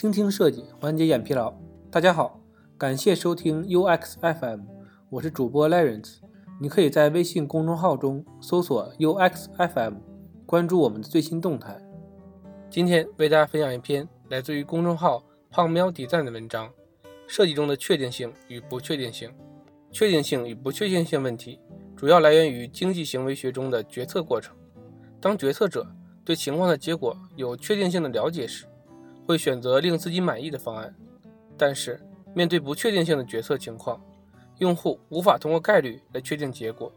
倾听设计，缓解眼疲劳。大家好，感谢收听 UX FM，我是主播 Lawrence。你可以在微信公众号中搜索 UX FM，关注我们的最新动态。今天为大家分享一篇来自于公众号胖喵迪赞的文章：设计中的确定性与不确定性。确定性与不确定性问题主要来源于经济行为学中的决策过程。当决策者对情况的结果有确定性的了解时，会选择令自己满意的方案。但是，面对不确定性的决策情况，用户无法通过概率来确定结果，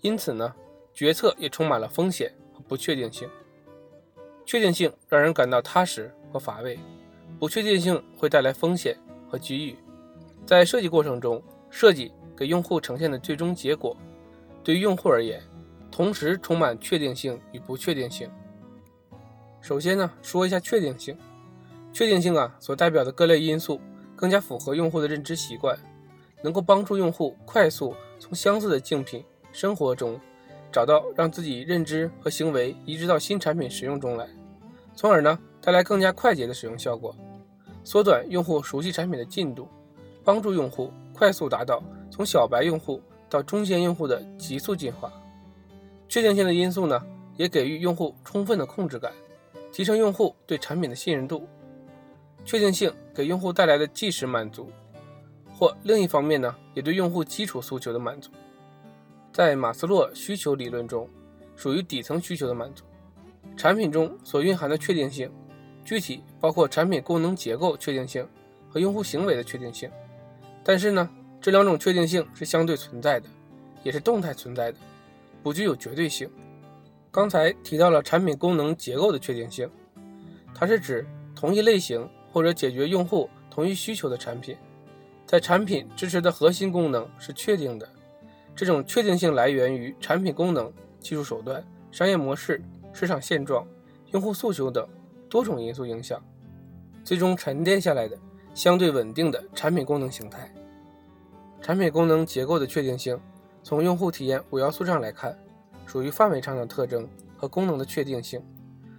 因此呢，决策也充满了风险和不确定性。确定性让人感到踏实和乏味，不确定性会带来风险和机遇。在设计过程中，设计给用户呈现的最终结果，对于用户而言。同时充满确定性与不确定性。首先呢，说一下确定性。确定性啊，所代表的各类因素更加符合用户的认知习惯，能够帮助用户快速从相似的竞品生活中找到让自己认知和行为移植到新产品使用中来，从而呢带来更加快捷的使用效果，缩短用户熟悉产品的进度，帮助用户快速达到从小白用户到中间用户的急速进化。确定性的因素呢，也给予用户充分的控制感，提升用户对产品的信任度。确定性给用户带来的即时满足，或另一方面呢，也对用户基础诉求的满足。在马斯洛需求理论中，属于底层需求的满足。产品中所蕴含的确定性，具体包括产品功能结构确定性和用户行为的确定性。但是呢，这两种确定性是相对存在的，也是动态存在的。不具有绝对性。刚才提到了产品功能结构的确定性，它是指同一类型或者解决用户同一需求的产品，在产品支持的核心功能是确定的。这种确定性来源于产品功能、技术手段、商业模式、市场现状、用户诉求等多种因素影响，最终沉淀下来的相对稳定的产品功能形态。产品功能结构的确定性。从用户体验五要素上来看，属于范围上的特征和功能的确定性。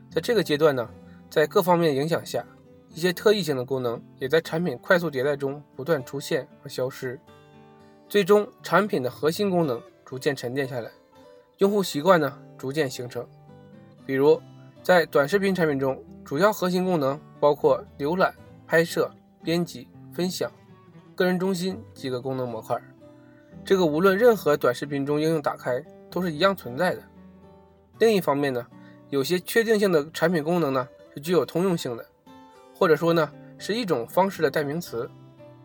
在这个阶段呢，在各方面影响下，一些特异性的功能也在产品快速迭代中不断出现和消失，最终产品的核心功能逐渐沉淀下来，用户习惯呢逐渐形成。比如在短视频产品中，主要核心功能包括浏览、拍摄、编辑、分享、个人中心几个功能模块。这个无论任何短视频中应用打开都是一样存在的。另一方面呢，有些确定性的产品功能呢是具有通用性的，或者说呢是一种方式的代名词。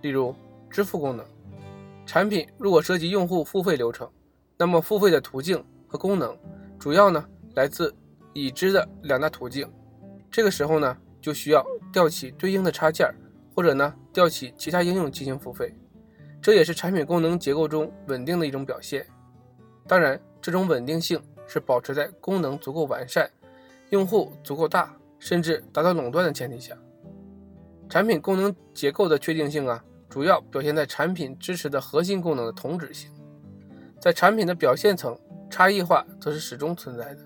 例如支付功能，产品如果涉及用户付费流程，那么付费的途径和功能主要呢来自已知的两大途径。这个时候呢就需要调起对应的插件，或者呢调起其他应用进行付费。这也是产品功能结构中稳定的一种表现。当然，这种稳定性是保持在功能足够完善、用户足够大，甚至达到垄断的前提下。产品功能结构的确定性啊，主要表现在产品支持的核心功能的同质性。在产品的表现层，差异化则是始终存在的。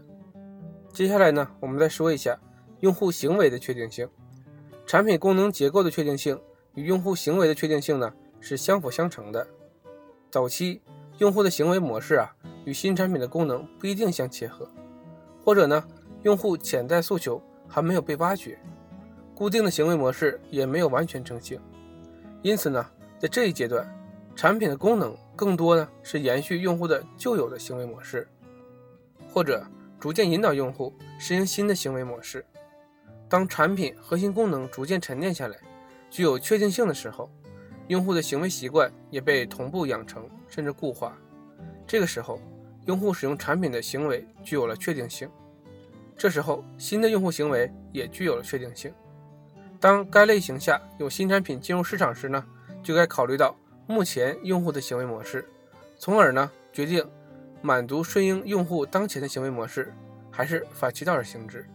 接下来呢，我们再说一下用户行为的确定性。产品功能结构的确定性与用户行为的确定性呢？是相辅相成的。早期用户的行为模式啊，与新产品的功能不一定相切合，或者呢，用户潜在诉求还没有被挖掘，固定的行为模式也没有完全成型。因此呢，在这一阶段，产品的功能更多呢是延续用户的旧有的行为模式，或者逐渐引导用户适应新的行为模式。当产品核心功能逐渐沉淀下来，具有确定性的时候。用户的行为习惯也被同步养成，甚至固化。这个时候，用户使用产品的行为具有了确定性。这时候，新的用户行为也具有了确定性。当该类型下有新产品进入市场时呢，就该考虑到目前用户的行为模式，从而呢决定满足顺应用户当前的行为模式，还是反其道而行之，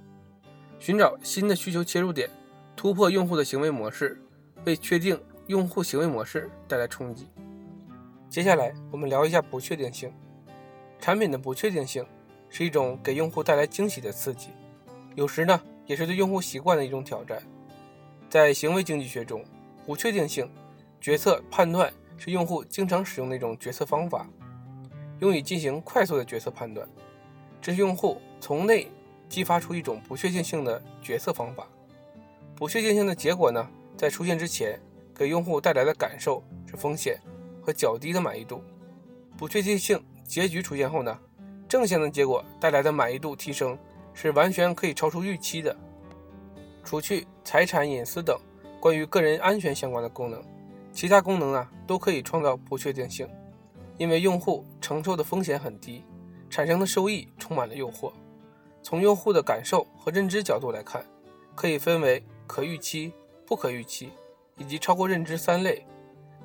寻找新的需求切入点，突破用户的行为模式，为确定。用户行为模式带来冲击。接下来，我们聊一下不确定性。产品的不确定性是一种给用户带来惊喜的刺激，有时呢，也是对用户习惯的一种挑战。在行为经济学中，不确定性决策判断是用户经常使用的一种决策方法，用以进行快速的决策判断。这是用户从内激发出一种不确定性的决策方法。不确定性的结果呢，在出现之前，给用户带来的感受是风险和较低的满意度。不确定性结局出现后呢，正向的结果带来的满意度提升是完全可以超出预期的。除去财产隐私等关于个人安全相关的功能，其他功能啊都可以创造不确定性，因为用户承受的风险很低，产生的收益充满了诱惑。从用户的感受和认知角度来看，可以分为可预期、不可预期以及超过认知三类。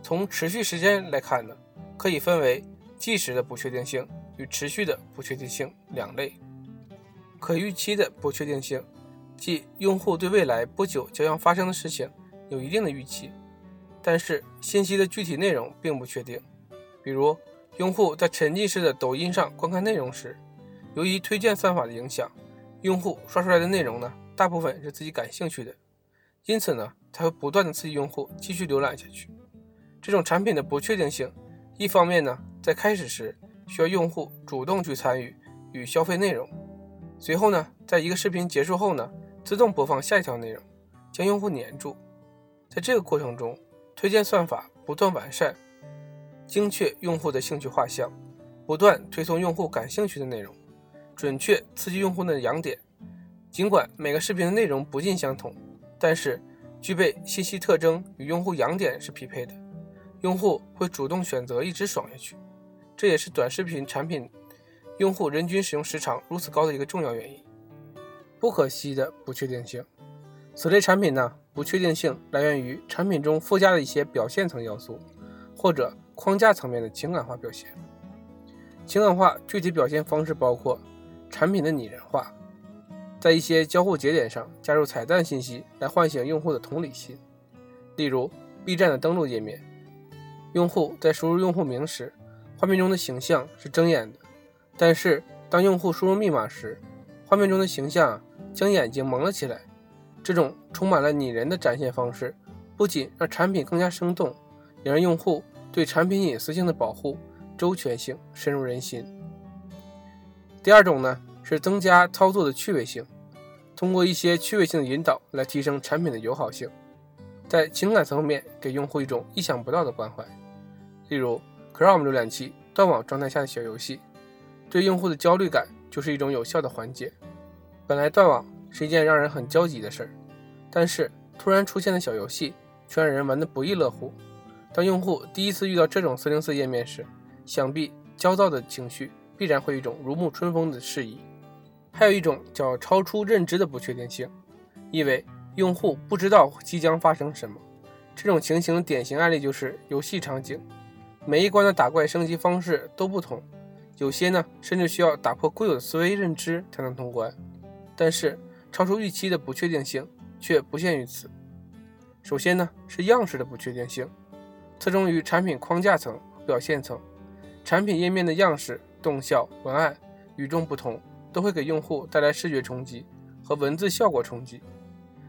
从持续时间来看呢，可以分为即时的不确定性与持续的不确定性两类。可预期的不确定性。即用户对未来不久将要发生的事情有一定的预期，但是信息的具体内容并不确定。比如，用户在沉浸式的抖音上观看内容时，由于推荐算法的影响，用户刷出来的内容呢，大部分是自己感兴趣的，因此呢，才会不断的刺激用户继续浏览下去。这种产品的不确定性，一方面呢，在开始时需要用户主动去参与与消费内容，随后呢，在一个视频结束后呢。自动播放下一条内容，将用户黏住。在这个过程中，推荐算法不断完善、精确用户的兴趣画像，不断推送用户感兴趣的内容，准确刺激用户的痒点。尽管每个视频的内容不尽相同，但是具备信息特征与用户痒点是匹配的，用户会主动选择一直爽下去。这也是短视频产品用户人均使用时长如此高的一个重要原因。不可惜的不确定性，此类产品呢，不确定性来源于产品中附加的一些表现层要素，或者框架层面的情感化表现。情感化具体表现方式包括产品的拟人化，在一些交互节点上加入彩蛋信息来唤醒用户的同理心。例如，B 站的登录页面，用户在输入用户名时，画面中的形象是睁眼的，但是当用户输入密码时，画面中的形象。将眼睛蒙了起来，这种充满了拟人的展现方式，不仅让产品更加生动，也让用户对产品隐私性的保护周全性深入人心。第二种呢，是增加操作的趣味性，通过一些趣味性的引导来提升产品的友好性，在情感层面给用户一种意想不到的关怀。例如，Chrome 浏览器断网状态下的小游戏，对用户的焦虑感就是一种有效的缓解。本来断网是一件让人很焦急的事儿，但是突然出现的小游戏却让人玩得不亦乐乎。当用户第一次遇到这种404页面时，想必焦躁的情绪必然会有一种如沐春风的适宜。还有一种叫超出认知的不确定性，意味用户不知道即将发生什么。这种情形的典型案例就是游戏场景，每一关的打怪升级方式都不同，有些呢甚至需要打破固有的思维认知才能通关。但是，超出预期的不确定性却不限于此。首先呢，是样式的不确定性，侧重于产品框架层和表现层。产品页面的样式、动效、文案与众不同，都会给用户带来视觉冲击和文字效果冲击。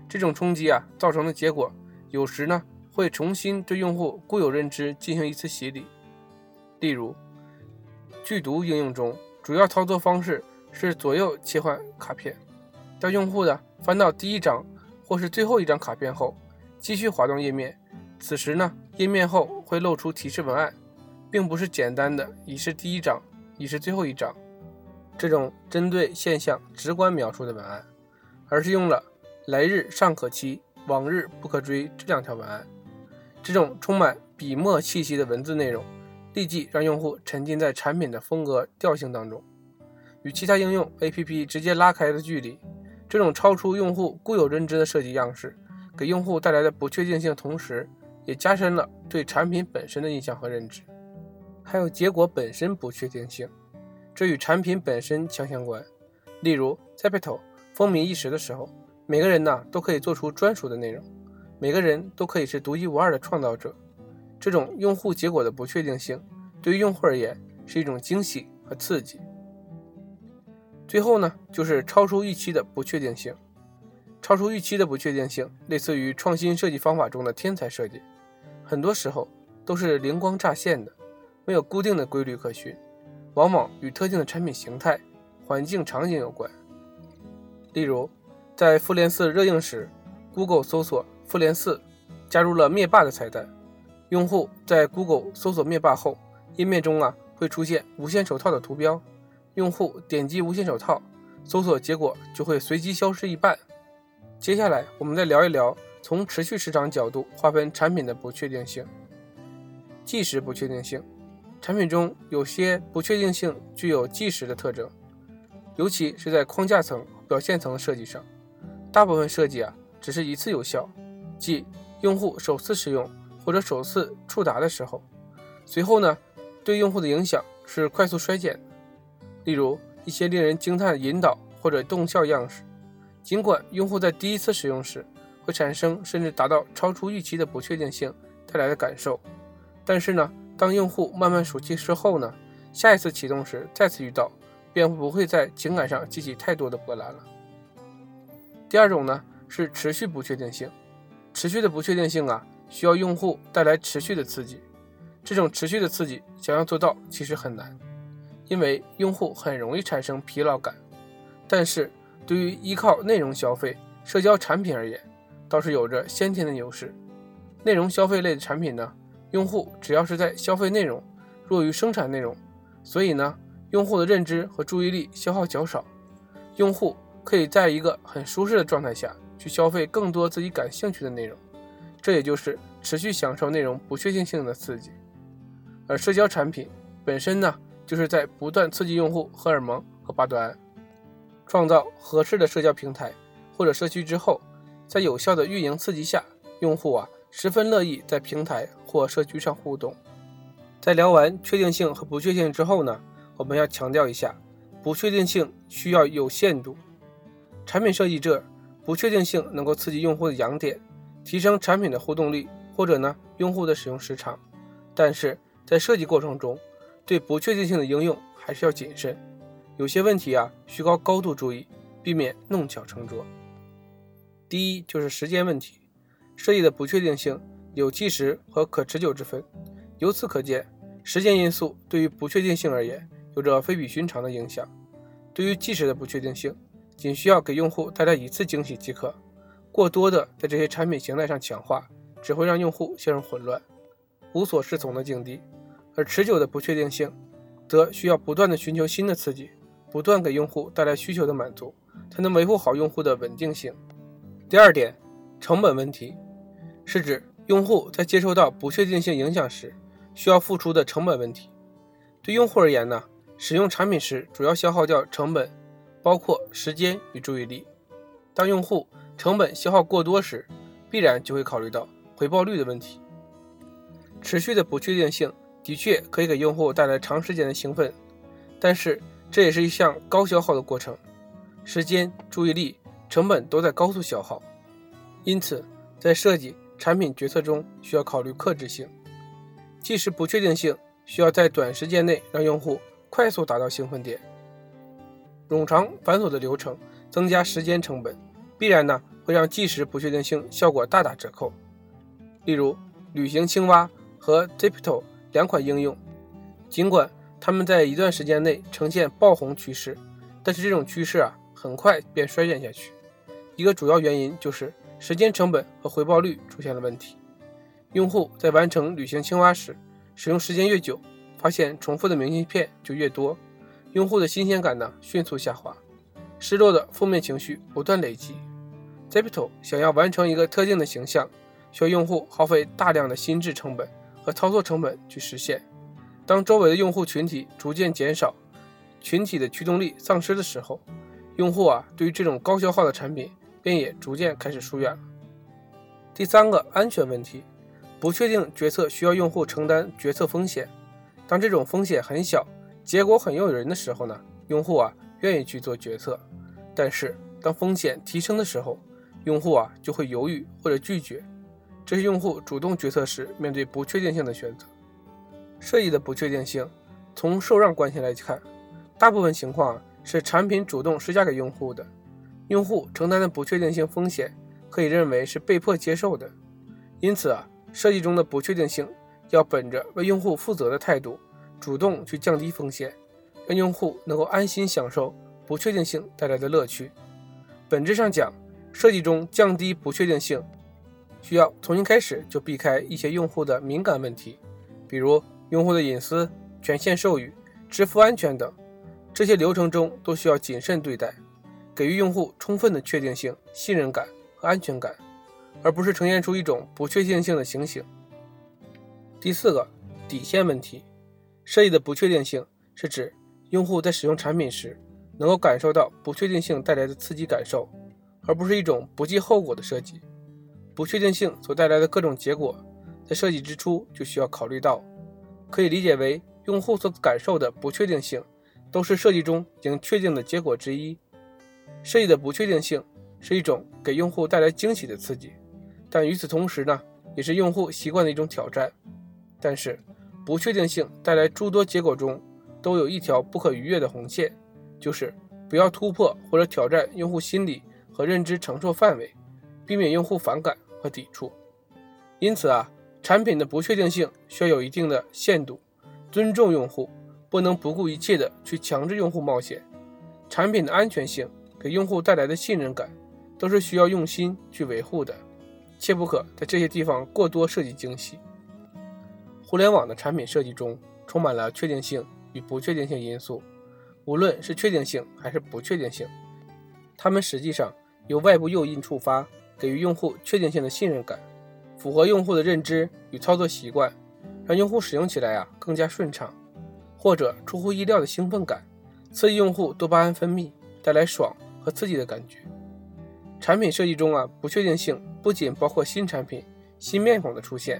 这种冲击啊，造成的结果有时呢，会重新对用户固有认知进行一次洗礼。例如，剧毒应用中，主要操作方式是左右切换卡片。当用户的翻到第一张或是最后一张卡片后，继续滑动页面，此时呢，页面后会露出提示文案，并不是简单的已是第一张，已是最后一张这种针对现象直观描述的文案，而是用了“来日尚可期，往日不可追”这两条文案。这种充满笔墨气息的文字内容，立即让用户沉浸在产品的风格调性当中，与其他应用 APP 直接拉开了距离。这种超出用户固有认知的设计样式，给用户带来的不确定性，同时也加深了对产品本身的印象和认知。还有结果本身不确定性，这与产品本身强相关。例如，Zapito 风靡一时的时候，每个人呢都可以做出专属的内容，每个人都可以是独一无二的创造者。这种用户结果的不确定性，对于用户而言是一种惊喜和刺激。最后呢，就是超出预期的不确定性。超出预期的不确定性，类似于创新设计方法中的天才设计，很多时候都是灵光乍现的，没有固定的规律可循，往往与特定的产品形态、环境场景有关。例如，在复联四热映时，Google 搜索“复联四”，加入了灭霸的彩蛋。用户在 Google 搜索灭霸后，页面中啊会出现无线手套的图标，用户点击无线手套，搜索结果就会随机消失一半。接下来，我们再聊一聊从持续市场角度划分产品的不确定性。即时不确定性，产品中有些不确定性具有即时的特征，尤其是在框架层。表现层的设计上，大部分设计啊只是一次有效，即用户首次使用或者首次触达的时候，随后呢对用户的影响是快速衰减。例如一些令人惊叹的引导或者动效样式，尽管用户在第一次使用时会产生甚至达到超出预期的不确定性带来的感受，但是呢当用户慢慢熟悉之后呢，下一次启动时再次遇到。便不会在情感上激起太多的波澜了。第二种呢是持续不确定性，持续的不确定性啊，需要用户带来持续的刺激。这种持续的刺激想要做到其实很难，因为用户很容易产生疲劳感。但是对于依靠内容消费社交产品而言，倒是有着先天的优势。内容消费类的产品呢，用户只要是在消费内容，弱于生产内容，所以呢。用户的认知和注意力消耗较少，用户可以在一个很舒适的状态下去消费更多自己感兴趣的内容，这也就是持续享受内容不确定性的刺激。而社交产品本身呢，就是在不断刺激用户荷尔蒙和巴端胺，创造合适的社交平台或者社区之后，在有效的运营刺激下，用户啊十分乐意在平台或社区上互动。在聊完确定性和不确定性之后呢？我们要强调一下，不确定性需要有限度。产品设计这不确定性能够刺激用户的痒点，提升产品的互动力，或者呢用户的使用时长。但是在设计过程中，对不确定性的应用还是要谨慎。有些问题啊，需高高度注意，避免弄巧成拙。第一就是时间问题，设计的不确定性有即时和可持久之分。由此可见，时间因素对于不确定性而言。有着非比寻常的影响。对于即时的不确定性，仅需要给用户带来一次惊喜即可。过多的在这些产品形态上强化，只会让用户陷入混乱、无所适从的境地。而持久的不确定性，则需要不断的寻求新的刺激，不断给用户带来需求的满足，才能维护好用户的稳定性。第二点，成本问题，是指用户在接受到不确定性影响时，需要付出的成本问题。对用户而言呢？使用产品时，主要消耗掉成本，包括时间与注意力。当用户成本消耗过多时，必然就会考虑到回报率的问题。持续的不确定性的确可以给用户带来长时间的兴奋，但是这也是一项高消耗的过程，时间、注意力、成本都在高速消耗。因此，在设计产品决策中需要考虑克制性，即使不确定性需要在短时间内让用户。快速达到兴奋点，冗长繁琐的流程增加时间成本，必然呢会让即时不确定性效果大打折扣。例如，旅行青蛙和 Zipto 两款应用，尽管它们在一段时间内呈现爆红趋势，但是这种趋势啊很快便衰减下去。一个主要原因就是时间成本和回报率出现了问题。用户在完成旅行青蛙时，使用时间越久。发现重复的明信片就越多，用户的新鲜感呢迅速下滑，失落的负面情绪不断累积。Zipto 想要完成一个特定的形象，需要用户耗费大量的心智成本和操作成本去实现。当周围的用户群体逐渐减少，群体的驱动力丧失的时候，用户啊对于这种高消耗的产品便也逐渐开始疏远了。第三个安全问题，不确定决策需要用户承担决策风险。当这种风险很小，结果很诱人的时候呢，用户啊愿意去做决策。但是当风险提升的时候，用户啊就会犹豫或者拒绝。这是用户主动决策时面对不确定性的选择。设计的不确定性，从受让关系来看，大部分情况是产品主动施加给用户的。用户承担的不确定性风险可以认为是被迫接受的。因此啊，设计中的不确定性要本着为用户负责的态度，主动去降低风险，让用户能够安心享受不确定性带来的乐趣。本质上讲，设计中降低不确定性，需要从一开始就避开一些用户的敏感问题，比如用户的隐私、权限授予、支付安全等，这些流程中都需要谨慎对待。给予用户充分的确定性、信任感和安全感，而不是呈现出一种不确定性的情形。第四个底线问题，设计的不确定性是指用户在使用产品时能够感受到不确定性带来的刺激感受，而不是一种不计后果的设计。不确定性所带来的各种结果，在设计之初就需要考虑到，可以理解为用户所感受的不确定性都是设计中已经确定的结果之一。设计的不确定性是一种给用户带来惊喜的刺激，但与此同时呢，也是用户习惯的一种挑战。但是，不确定性带来诸多结果中，都有一条不可逾越的红线，就是不要突破或者挑战用户心理和认知承受范围，避免用户反感和抵触。因此啊，产品的不确定性需要有一定的限度，尊重用户，不能不顾一切的去强制用户冒险。产品的安全性。给用户带来的信任感，都是需要用心去维护的，切不可在这些地方过多设计惊喜。互联网的产品设计中充满了确定性与不确定性因素，无论是确定性还是不确定性，它们实际上由外部诱因触发，给予用户确定性的信任感，符合用户的认知与操作习惯，让用户使用起来啊更加顺畅，或者出乎意料的兴奋感，刺激用户多巴胺分泌，带来爽。和刺激的感觉。产品设计中啊，不确定性不仅包括新产品、新面孔的出现，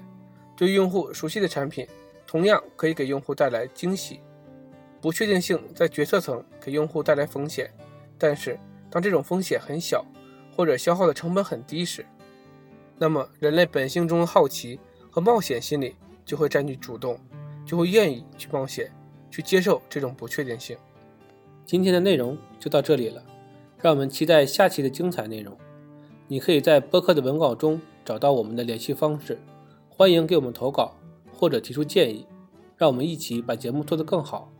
对于用户熟悉的产品，同样可以给用户带来惊喜。不确定性在决策层给用户带来风险，但是当这种风险很小，或者消耗的成本很低时，那么人类本性中的好奇和冒险心理就会占据主动，就会愿意去冒险，去接受这种不确定性。今天的内容就到这里了。让我们期待下期的精彩内容。你可以在播客的文稿中找到我们的联系方式，欢迎给我们投稿或者提出建议，让我们一起把节目做得更好。